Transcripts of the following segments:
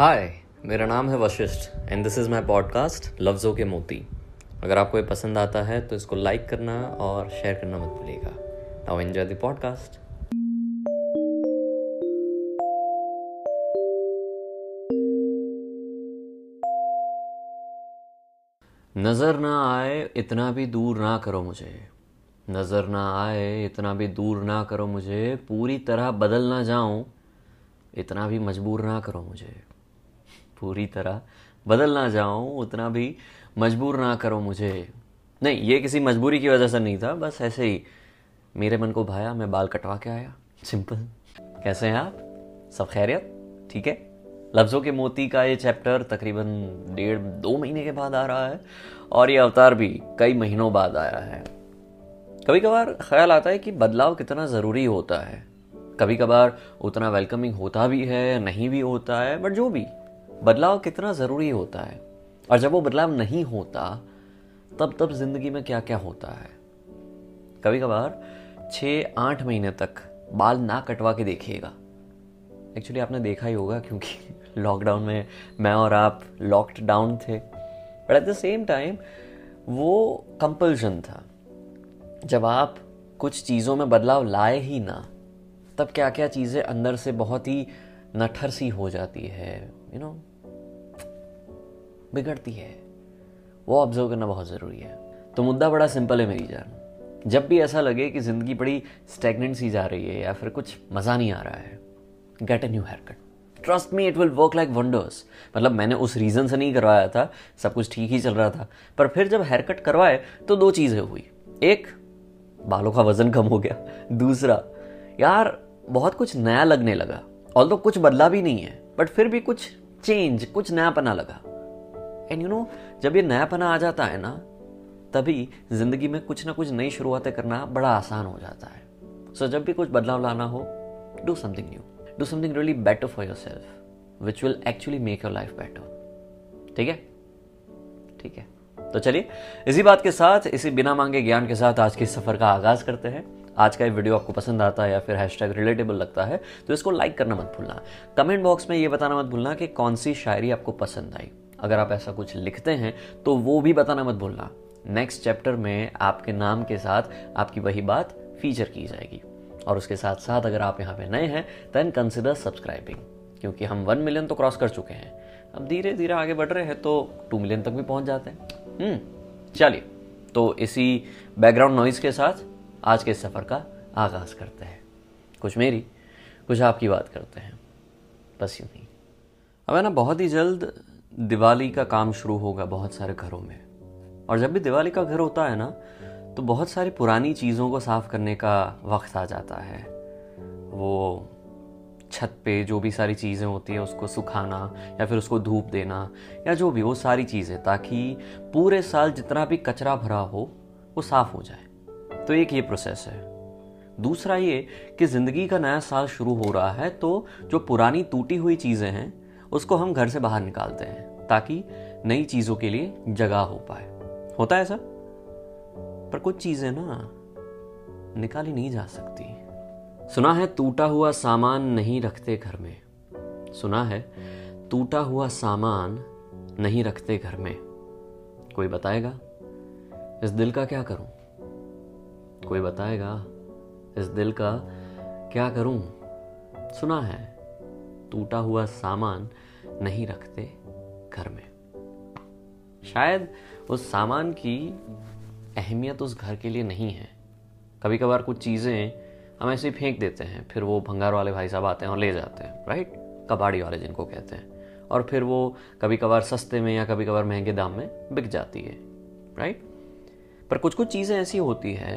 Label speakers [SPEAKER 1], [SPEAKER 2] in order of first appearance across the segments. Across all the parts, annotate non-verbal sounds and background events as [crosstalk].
[SPEAKER 1] हाय मेरा नाम है Vashishtha and this is my podcast लफ्ज़ों के मोती। अगर आपको ये पसंद आता है तो इसको लाइक करना और शेयर करना मत भूलिएगा। नाउ एंजॉय द पॉडकास्ट नज़र ना आए, इतना भी दूर ना करो मुझे। नज़र ना आए, इतना भी दूर ना करो मुझे। पूरी तरह बदल ना जाऊँ, इतना भी मजबूर ना करो मुझे। पूरी तरह बदल ना जाऊँ, उतना भी मजबूर ना करो मुझे। नहीं, ये किसी मजबूरी की वजह से नहीं था, बस ऐसे ही मेरे मन को भाया, मैं बाल कटवा के आया। सिंपल कैसे हैं आप? सब खैरियत? ठीक है? लफ्ज़ों के मोती का ये चैप्टर तकरीबन डेढ़, दो महीने के बाद आ रहा है, और ये अवतार भी कई महीनों बाद आया है। कभी कभार ख्याल आता है कि बदलाव कितना ज़रूरी होता है। कभी कभार उतना वेलकमिंग होता भी है, नहीं भी होता है बट जो भी। बदलाव कितना ज़रूरी होता है? और जब वो बदलाव नहीं होता तब तब ज़िंदगी में क्या क्या होता है? कभी कभार छः आठ महीने तक बाल ना कटवा के देखिएगा। एक्चुअली आपने देखा ही होगा क्योंकि [laughs] लॉकडाउन में मैं और आप लॉक्ड डाउन थे। But at the same time वो कंपल्शन था। जब आप कुछ चीज़ों में बदलाव लाए ही ना तब क्या क्या चीज़ें अंदर से बहुत ही नठर सी हो जाती है यू you नो know, बिगड़ती है। वो ऑब्ज़र्व करना बहुत ज़रूरी है। तो मुद्दा बड़ा सिंपल है मेरी जान। जब भी ऐसा लगे कि ज़िंदगी बड़ी स्टेगनेंट सी जा रही है या फिर कुछ मज़ा नहीं आ रहा है get a new haircut trust me it will work like wonders मतलब मैंने उस रीज़न से नहीं करवाया था, सब कुछ ठीक ही चल रहा था। पर फिर जब हेयर कट करवाए तो दो चीज़ें हुई। एक, बालों का वज़न कम हो गया। दूसरा, यार, बहुत कुछ नया लगने लगा। ऑल कुछ बदला भी नहीं है बट फिर भी कुछ चेंज कुछ नयापना लगा। एंड यू नो जब ये नयापना आ जाता है ना तभी ज़िंदगी में कुछ ना कुछ नई शुरुआतें करना बड़ा आसान हो जाता है। सो so, जब भी कुछ बदलाव लाना हो do something new do something really better for yourself which will actually make your life better ठीक है? ठीक है। तो चलिए इसी बात के साथ इसी बिना मांगे ज्ञान के साथ आज के सफ़र का आगाज़ करते हैं। आज का ये वीडियो आपको पसंद आता है या फिर हैशटैग रिलेटेबल लगता है तो इसको लाइक करना मत भूलना। कमेंट बॉक्स में ये बताना मत भूलना कि कौन सी शायरी आपको पसंद आई। अगर आप ऐसा कुछ लिखते हैं तो वो भी बताना मत भूलना। नेक्स्ट चैप्टर में आपके नाम के साथ आपकी वही बात फीचर की जाएगी। और उसके साथ साथ अगर आप यहाँ पे नए हैं देन कंसिडर सब्सक्राइबिंग क्योंकि हम वन मिलियन तो क्रॉस कर चुके हैं। अब धीरे धीरे आगे बढ़ रहे हैं तो टू मिलियन तक भी पहुँच जाते हैं। हम्म, चलिए तो इसी बैकग्राउंड नॉइज़ के साथ आज के सफ़र का आगाज़ करते हैं। कुछ मेरी कुछ आपकी बात करते हैं। बस यूँ ही। अब है ना बहुत ही जल्द दिवाली का काम शुरू होगा बहुत सारे घरों में। और जब भी दिवाली का घर होता है ना तो बहुत सारी पुरानी चीज़ों को साफ़ करने का वक्त आ जाता है। वो छत पे जो भी सारी चीज़ें होती है, उसको सुखाना या फिर उसको धूप देना या जो भी, वो सारी चीज़ें, ताकि पूरे साल जितना भी कचरा भरा हो, वो साफ़ हो जाए। तो एक ये प्रोसेस है। दूसरा ये कि ज़िंदगी का नया साल शुरू हो रहा है तो जो पुरानी टूटी हुई चीज़ें हैं उसको हम घर से बाहर निकालते हैं, ताकि नई चीज़ों के लिए जगह हो पाए। होता है ऐसा? पर कुछ चीज़ें ना निकाली नहीं जा सकती। सुना है टूटा हुआ सामान नहीं रखते घर में। सुना है टूटा हुआ सामान नहीं रखते घर में। कोई बताएगा, इस दिल का क्या करूँ? कोई बताएगा, इस दिल का क्या करूँ? सुना है टूटा हुआ सामान नहीं रखते घर में। शायद उस सामान की अहमियत उस घर के लिए नहीं है। कभी कभार कुछ चीज़ें हम ऐसे ही फेंक देते हैं, फिर वो भंगार वाले भाई साहब आते हैं और ले जाते हैं राइट कबाड़ी वाले जिनको कहते हैं। और फिर वो कभी कभार सस्ते में या कभी कभार महँगे दाम में बिक जाती है राइट पर कुछ कुछ चीज़ें ऐसी होती है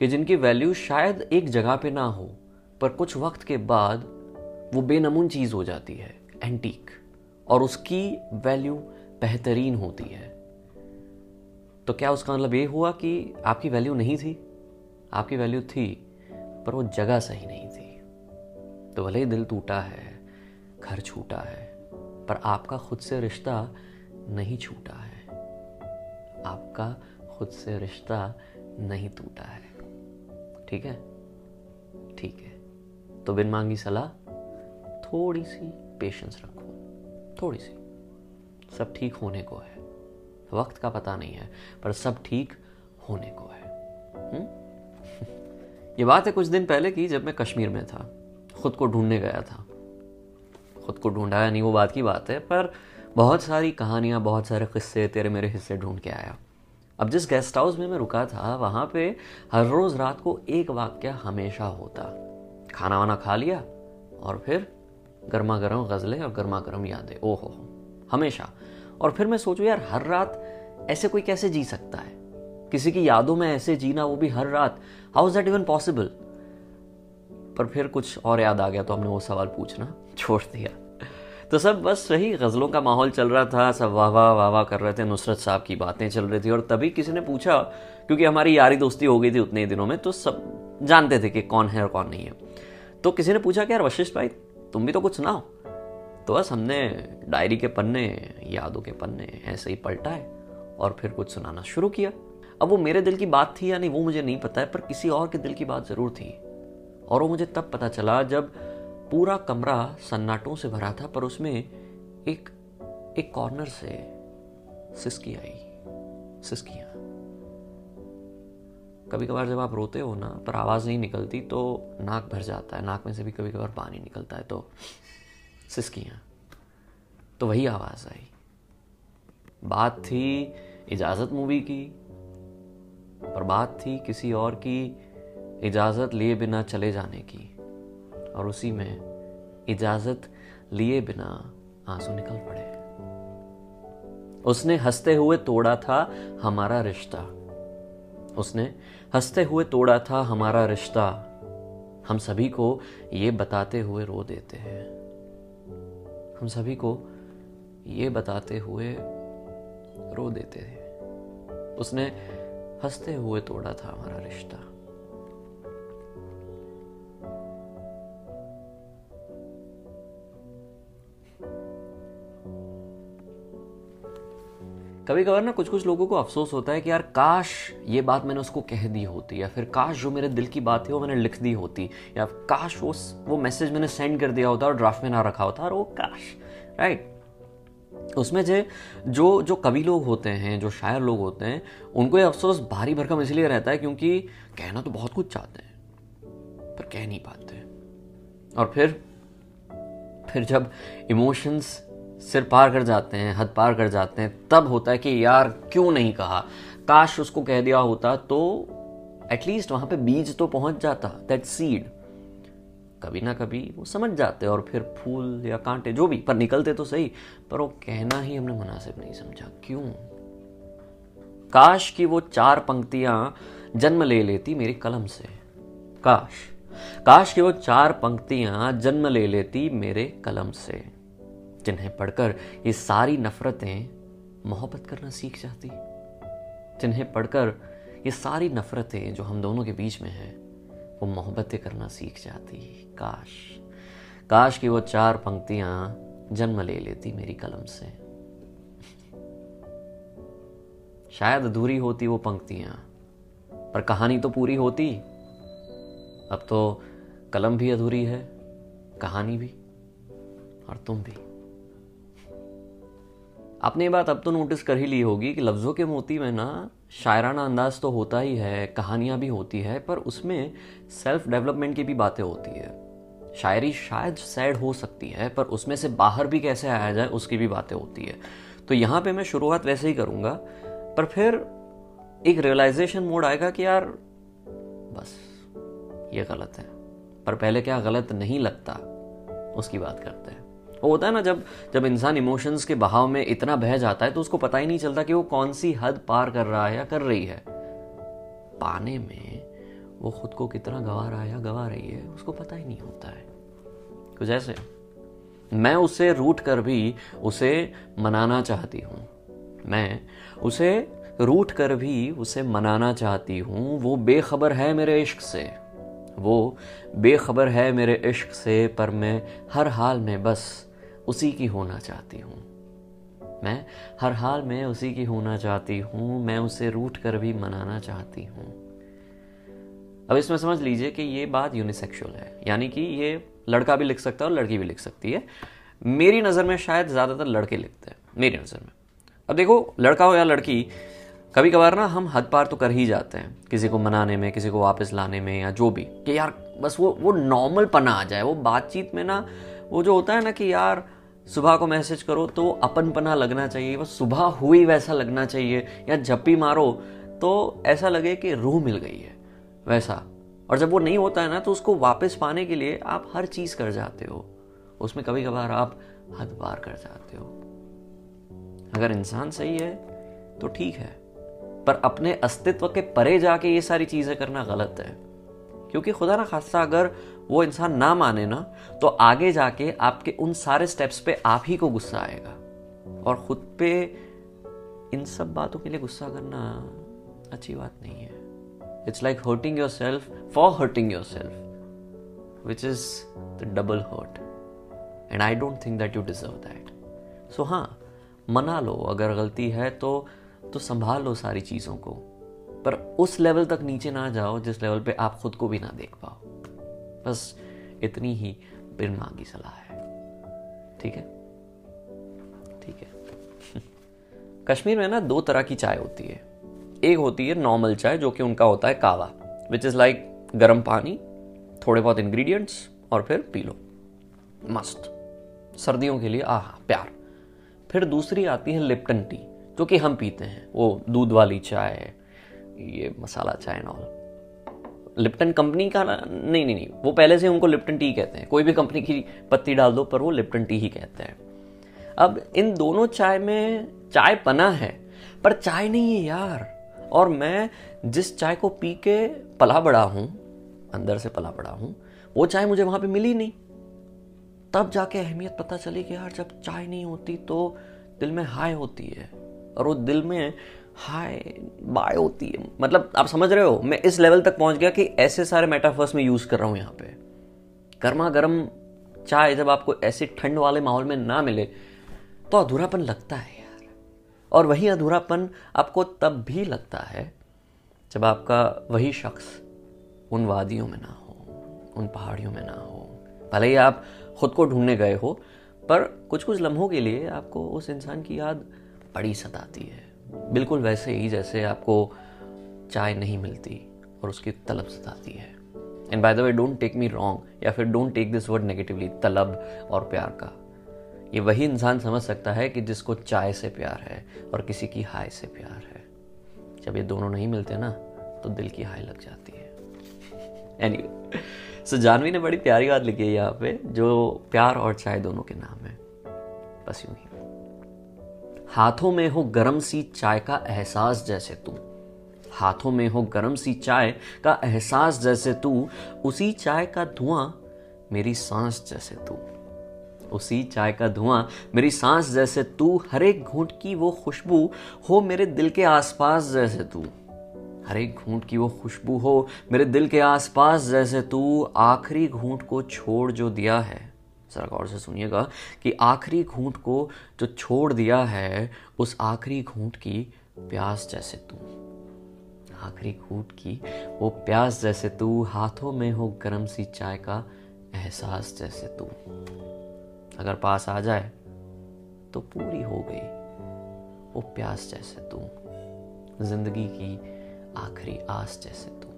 [SPEAKER 1] कि जिनकी वैल्यू शायद एक जगह पे ना हो, पर कुछ वक्त के बाद वो बेनमून चीज़ हो जाती है एंटीक और उसकी वैल्यू बेहतरीन होती है। तो क्या उसका मतलब ये हुआ कि आपकी वैल्यू नहीं थी? आपकी वैल्यू थी, पर वो जगह सही नहीं थी। तो भले ही दिल टूटा है, घर छूटा है, पर आपका खुद से रिश्ता नहीं छूटा है। आपका खुद से रिश्ता नहीं टूटा है। ठीक है? ठीक है। तो बिन मांगी सलाह। थोड़ी सी पेशेंस रखो। थोड़ी सी सब ठीक होने को है। वक्त का पता नहीं है, पर सब ठीक होने को है। हुँ? [laughs] ये बात है कुछ दिन पहले की जब मैं कश्मीर में था। खुद को ढूँढने गया था। खुद को ढूंढा या नहीं, वो बात की बात है, पर बहुत सारी कहानियाँ, बहुत सारे किस्से तेरे मेरे हिस्से ढूंढ के आया। अब जिस गेस्ट हाउस में मैं रुका था, वहाँ पे हर रोज़ रात को एक वाक्य हमेशा होता। खाना वाना खा लिया और फिर गर्मा गर्म गज़लें और गर्मा गर्म यादें। ओहो हमेशा। और फिर मैं सोचूं, यार, हर रात ऐसे कोई कैसे जी सकता है? किसी की यादों में ऐसे जीना वो भी हर रात। How is that even possible पर फिर कुछ और याद आ गया तो हमने वो सवाल पूछना [laughs] छोड़ दिया। तो सब बस वही गज़लों का माहौल चल रहा था, सब वाह वाह वाह वाह कर रहे थे, नुसरत साहब की बातें चल रही थी और तभी किसी ने पूछा, क्योंकि हमारी यारी दोस्ती हो गई थी उतने ही दिनों में तो सब जानते थे कि कौन है और कौन नहीं है। तो किसी ने पूछा कि यार, वशिष्ठ भाई तुम भी तो कुछ सुनाओ। तो बस हमने डायरी के पन्ने, यादों के पन्ने ऐसे ही पलटाए और फिर कुछ सुनाना शुरू किया। अब वो मेरे दिल की बात थी या नहीं, वो मुझे नहीं पता है, पर किसी और के दिल की बात ज़रूर थी। और वो मुझे तब पता चला जब पूरा कमरा सन्नाटों से भरा था, पर उसमें एक एक कॉर्नर से सिस्की आई, सिस्कियाँ। कभी कभार जब आप रोते हो ना, पर आवाज़ नहीं निकलती तो नाक भर जाता है। नाक में से भी कभी कभार पानी निकलता है तो सिस्कियाँ। तो वही आवाज़ आई। बात थी इजाज़त मूवी की पर बात थी किसी और की इजाज़त लिए बिना चले जाने की, और उसी में इजाज़त लिए बिना आँसू निकल पड़े। उसने हँसते हुए तोड़ा था हमारा रिश्ता। उसने हँसते हुए तोड़ा था हमारा रिश्ता। हम सभी को ये बताते हुए रो देते हैं। हम सभी को ये बताते हुए रो देते हैं। उसने हँसते हुए तोड़ा था हमारा रिश्ता। कभी कभार ना कुछ कुछ लोगों को अफसोस होता है कि यार, काश ये बात मैंने उसको कह दी होती या फिर काश जो मेरे दिल की बात है वो मैंने लिख दी होती या काश वो वो मैसेज मैंने सेंड कर दिया होता और ड्राफ्ट में ना रखा होता और वो काश राइट उसमें जे जो जो कवि लोग होते हैं, जो शायर लोग होते हैं, उनको ये अफसोस भारी भरकम इसलिए रहता है क्योंकि कहना तो बहुत कुछ चाहते हैं, पर कह नहीं पाते। और फिर फिर जब इमोशंस सिर पार कर जाते हैं, हद पार कर जाते हैं, तब होता है कि यार क्यों नहीं कहा? काश उसको कह दिया होता तो एटलीस्ट वहाँ पे बीज तो पहुँच जाता दैट सीड कभी ना कभी वो समझ जाते और फिर फूल या कांटे जो भी, पर निकलते तो सही, पर वो कहना ही हमने मुनासिब नहीं समझा। क्यों? काश की वो चार पंक्तियाँ जन्म ले लेती मेरी कलम से। काश। काश की वो चार पंक्तियाँ जन्म ले लेती मेरे कलम से। जिन्हें पढ़कर ये सारी नफ़रतें मोहब्बत करना सीख जाती जिन्हें पढ़कर ये सारी नफ़रतें जो हम दोनों के बीच में हैं, वो मोहब्बतें करना सीख जाती काश काश की वो चार पंक्तियाँ जन्म ले लेती मेरी कलम से। शायद अधूरी होती वो पंक्तियाँ, पर कहानी तो पूरी होती। अब तो कलम भी अधूरी है, कहानी भी, और तुम भी। आपने ये बात अब तो नोटिस कर ही ली होगी कि लफ्ज़ों के मोती में ना शायराना अंदाज तो होता ही है, कहानियाँ भी होती है, पर उसमें सेल्फ डेवलपमेंट की भी बातें होती है। शायरी शायद सैड हो सकती है, पर उसमें से बाहर भी कैसे आया जाए, उसकी भी बातें होती है। तो यहाँ पे मैं शुरुआत वैसे ही करूँगा, पर फिर एक रियलाइजेशन मोड आएगा कि यार, बस, ये गलत है। पर पहले क्या गलत नहीं लगता? उसकी बात करते हैं। वो होता है ना, जब जब इंसान इमोशंस के बहाव में इतना बह जाता है तो उसको पता ही नहीं चलता कि वो कौन सी हद पार कर रहा है या कर रही है। पाने में वो खुद को कितना गवा रहा है या गवा रही है, उसको पता ही नहीं होता है। कुछ ऐसे। मैं उसे रूट कर भी उसे मनाना चाहती हूँ। मैं उसे रूट कर भी उसे मनाना चाहती हूँ। वो बेखबर है मेरे इश्क से। वो बेखबर है मेरे इश्क से, पर मैं हर हाल में बस उसी की होना चाहती हूँ। मैं हर हाल में उसी की होना चाहती हूँ, मैं उसे रूट कर भी मनाना चाहती हूँ। अब इसमें समझ लीजिए कि ये बात यूनिसेक्सुअल है, यानी कि ये लड़का भी लिख सकता है और लड़की भी लिख सकती है। मेरी नज़र में शायद ज़्यादातर लड़के लिखते हैं, मेरी नज़र में। अब देखो, लड़का हो या लड़की कभी कभार ना हम हद पार तो कर ही जाते हैं, किसी को मनाने में, किसी को वापस लाने में या जो भी, कि यार बस वो वो नॉर्मल पना आ जाए, वो बातचीत में ना, वो जो होता है ना कि यार सुबह को मैसेज करो तो अपन पना लगना चाहिए, बस सुबह हुई वैसा लगना चाहिए, या जब झप्पी मारो तो ऐसा लगे कि रूह मिल गई है, वैसा। और जब वो नहीं होता है ना तो उसको वापस पाने के लिए आप हर चीज़ कर जाते हो। उसमें कभी कभार आप हद पार कर जाते हो। अगर इंसान सही है तो ठीक है। पर अपने अस्तित्व के परे जाके ये सारी चीज़ें करना गलत है। क्योंकि खुदा ना खासा अगर वो इंसान ना माने ना तो आगे जाके आपके उन सारे स्टेप्स पे आप ही को गुस्सा आएगा। और खुद पे इन सब बातों के लिए गुस्सा करना अच्छी बात नहीं है। It's like hurting yourself for hurting yourself which is the double hurt and I don't think that you deserve that so हाँ मना लो, अगर गलती है तो तो संभाल लो सारी चीज़ों को। पर उस लेवल तक नीचे ना जाओ, जिस लेवल पे आप खुद को भी ना देख पाओ। बस इतनी ही बिन मांगी सलाह है। ठीक है? ठीक है। [laughs] कश्मीर में ना दो तरह की चाय होती है। एक होती है नॉर्मल चाय, जो कि उनका होता है कावा विच इज़ लाइक गर्म पानी, थोड़े बहुत इंग्रेडिएंट्स और फिर पी लो। मस्त। सर्दियों के लिए, आह, प्यार। फिर दूसरी आती है लिप्टन टी जो कि हम पीते हैं। वो दूध वाली चाय ये मसाला चाय नॉल लिप्टन कंपनी का नहीं नहीं नहीं. वो पहले से उनको लिप्टन टी कहते हैं. कोई भी कंपनी की पत्ती डाल दो, पर वो लिप्टन टी ही कहते हैं. अब इन दोनों चाय में चाय पना है, पर चाय नहीं है यार. और मैं जिस चाय को पी के पला बड़ा हूँ, अंदर से पला बड़ा हूँ, वो चाय मुझे वहाँ पे मिली नहीं. तब जाके अहमियत पता चली कि यार जब चाय नहीं होती तो दिल में हाय होती है. और वो दिल में हाय, बाय होती है। मतलब आप समझ रहे हो, मैं इस लेवल तक पहुँच गया कि ऐसे सारे मेटाफर्स में यूज़ कर रहा हूँ यहाँ पे। गर्मा गर्म चाय जब आपको ऐसे ठंड वाले माहौल में ना मिले तो अधूरापन लगता है यार। और वही अधूरापन आपको तब भी लगता है जब आपका वही शख्स उन वादियों में ना हो, उन पहाड़ियों में ना हो। भले ही आप खुद को ढूँढने गए हो, पर कुछ कुछ लम्हों के लिए आपको उस इंसान की याद बड़ी सताती है। बिल्कुल वैसे ही जैसे आपको चाय नहीं मिलती और उसकी तलब सताती है। And by the way don't take me wrong या फिर don't take this word negatively तलब और प्यार का। ये वही इंसान समझ सकता है कि जिसको चाय से प्यार है और किसी की हाय से प्यार है। जब ये दोनों नहीं मिलते ना तो दिल की हाय लग जाती है। एनी anyway, सो जानवी ने बड़ी प्यारी बात लिखी है यहाँ पे जो प्यार और चाय दोनों के नाम है। बस यूँ ही। हाथों में हो गरम सी चाय का एहसास जैसे तू। हाथों में हो गरम सी चाय का एहसास जैसे तू, उसी चाय का धुआँ मेरी सांस जैसे तू। उसी चाय का धुआँ मेरी सांस जैसे तू, हर एक घूंट की वो खुशबू हो मेरे दिल के आसपास जैसे तू। हर एक घूंट की वो खुशबू हो मेरे दिल के आसपास जैसे तू, आखिरी घूंट को छोड़ जो दिया है। जरा गौर से सुनिएगा कि आखिरी घूंट को जो छोड़ दिया है, उस आखिरी घूंट की प्यास जैसे तू। आखिरी घूंट की वो प्यास जैसे तू, हाथों में हो गर्म सी चाय का एहसास जैसे तू। अगर पास आ जाए तो पूरी हो गई वो प्यास जैसे तू। ज़िंदगी की आखिरी आस जैसे तू।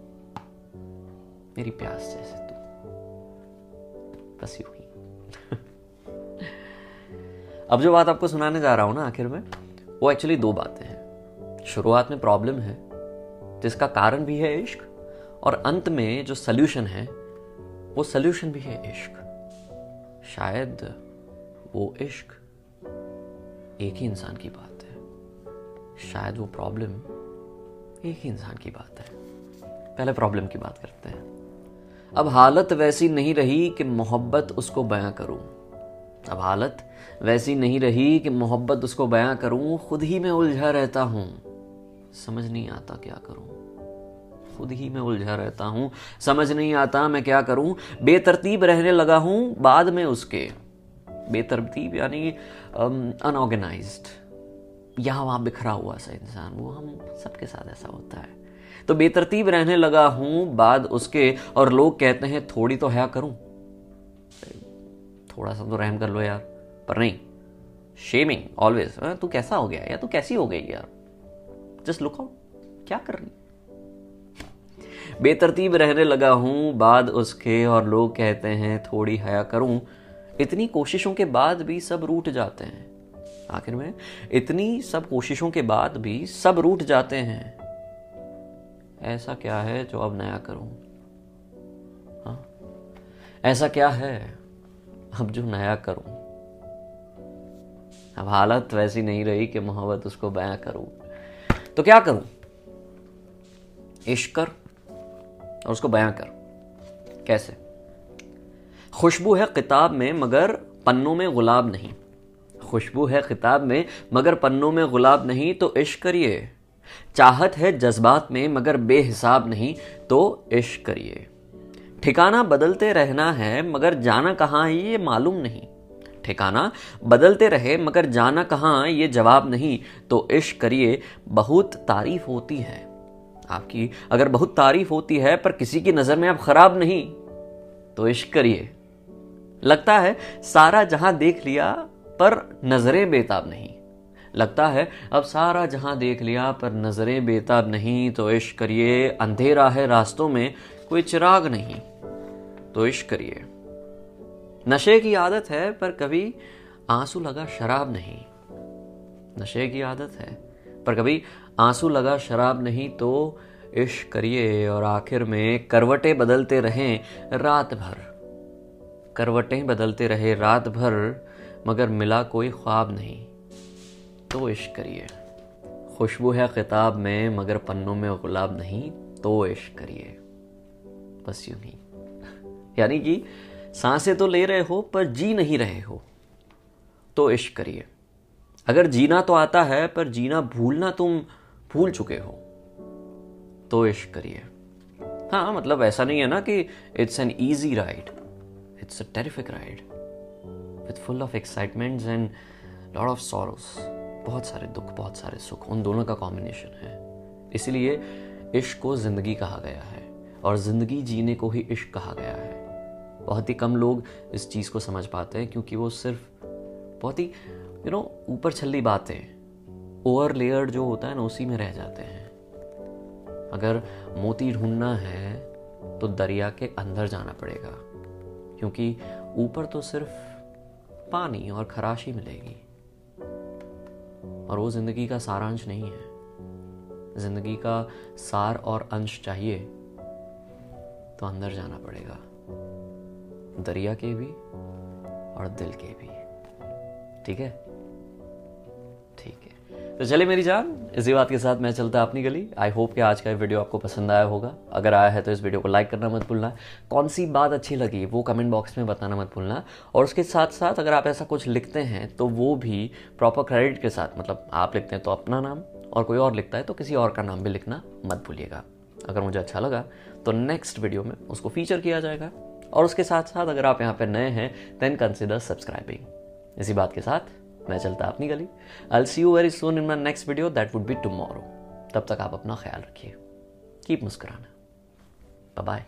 [SPEAKER 1] मेरी प्यास जैसे तू। बस यूँ अब जो बात आपको सुनाने जा रहा हूँ ना आखिर में, वो एक्चुअली दो बातें हैं। शुरुआत में प्रॉब्लम है, जिसका कारण भी है इश्क, और अंत में जो सल्यूशन है, वो सल्यूशन भी है इश्क। शायद वो इश्क एक ही इंसान की बात है। शायद वो प्रॉब्लम एक ही इंसान की बात है। पहले प्रॉब्लम की बात करते हैं। अब हालत वैसी नहीं रही कि मोहब्बत उसको बयां करूँ। अब हालत वैसी नहीं रही कि मोहब्बत उसको बयां करूँ, खुद ही में उलझा रहता हूँ। समझ नहीं आता क्या करूँ। खुद ही मैं उलझा रहता हूँ। समझ नहीं आता मैं क्या करूँ। बेतरतीब रहने लगा हूँ बाद में उसके। बेतरतीब यानी अनऑर्गेनाइज यहाँ वहाँ बिखरा हुआ सा इंसान, वो हम सबके साथ ऐसा होता है। तो बेतरतीब रहने लगा हूँ बाद उसके, और लोग कहते हैं, थोड़ी तो हया करूँ। थोड़ा सा तो रहम कर लो यार। पर नहीं शेमिंग ऑलवेज तू कैसा हो गया? या तू कैसी हो गई यार? जस्ट लुक आउट क्या कर रही? बेतरतीब रहने लगा हूँ, बाद उसके और लोग कहते हैं, थोड़ी हया करूँ। इतनी कोशिशों के बाद भी सब रूठ जाते हैं। आखिर में, इतनी सब कोशिशों के बाद भी सब रूठ जाते हैं। ऐसा क्या है जो अब नया करूँ? हाँ ऐसा क्या है? अब जो नया करूँ। अब हालत वैसी नहीं रही कि मोहब्बत उसको बयां करूँ। तो क्या करूँ? इश्क कर और उसको बयां कर। कैसे? खुशबू है किताब में, मगर पन्नों में गुलाब नहीं। खुशबू है किताब में, मगर पन्नों में गुलाब नहीं तो इश्क करिए। चाहत है जज्बात में, मगर बेहिसाब नहीं तो इश्क करिए। ठिकाना बदलते रहना है, मगर जाना कहाँ है, ये मालूम नहीं। ठिकाना बदलते रहे, मगर जाना कहाँ ये जवाब नहीं। तो इश्क करिए, बहुत तारीफ़ होती है। आपकी अगर बहुत तारीफ़ होती है, पर किसी की नज़र में आप खराब नहीं तो इश्क करिए। लगता है सारा जहाँ देख लिया, पर नज़रें बेताब नहीं। लगता है अब सारा जहाँ देख लिया, पर नज़रें बेताब नहीं तो इश्क करिए, अंधेरा है रास्तों में, कोई चिराग नहीं। तो इश्क करिए। नशे की आदत है, पर कभी आँसू लगा शराब नहीं। नशे की आदत है, पर कभी आँसू लगा शराब नहीं तो इश्क करिए और आखिर में करवटें बदलते रहें रात भर। करवटें बदलते रहे रात भर, मगर मिला कोई ख्वाब नहीं तो इश्क करिए। खुशबू है खिताब में, मगर पन्नों में गुलाब नहीं तो इश्क करिए। बस यूँ ही। यानी कि साँसें तो ले रहे हो, पर जी नहीं रहे हो। तो इश्क करिए। अगर जीना तो आता है, पर जीना भूलना तुम भूल चुके हो तो इश्क करिए। हाँ मतलब ऐसा नहीं है ना कि it's an easy ride it's a terrific ride with full of excitements and lot of sorrows बहुत सारे दुख, बहुत सारे सुख, उन दोनों का कॉम्बिनेशन है। इसीलिए इश्क को ज़िंदगी कहा गया है। और ज़िंदगी जीने को ही इश्क कहा गया है। बहुत ही कम लोग इस चीज़ को समझ पाते हैं क्योंकि वो सिर्फ़ बहुत ही यू नो ऊपर छल्ली बातें ओवर लेयर्ड जो होता है ना, उसी में रह जाते हैं। अगर मोती ढूंढना है तो दरिया के अंदर जाना पड़ेगा, क्योंकि ऊपर तो सिर्फ़ पानी और खराशी मिलेगी। और वो ज़िंदगी का सारांश नहीं है। ज़िंदगी का सार और अंश चाहिए तो अंदर जाना पड़ेगा। दरिया के भी और दिल के भी। ठीक है? ठीक है। तो चले मेरी जान, इसी बात के साथ मैं चलता अपनी गली। आई होप कि आज का वीडियो आपको पसंद आया होगा। अगर आया है तो इस वीडियो को लाइक करना मत भूलना। कौन सी बात अच्छी लगी वो कमेंट बॉक्स में बताना मत भूलना। और उसके साथ साथ अगर आप ऐसा कुछ लिखते हैं तो वो भी प्रॉपर क्रेडिट के साथ। मतलब आप लिखते हैं तो अपना नाम, और कोई और लिखता है तो किसी और का नाम भी लिखना मत भूलिएगा। अगर मुझे अच्छा लगा तो नेक्स्ट वीडियो में उसको फीचर किया जाएगा। और उसके साथ साथ अगर आप यहाँ पर नए हैं देन कंसिडर सब्सक्राइबिंग इसी बात के साथ मैं चलता अपनी गली। I see you very soon in my next video that would be tomorrow तब तक आप अपना ख्याल रखिए। कीप मुस्कुराना। बाय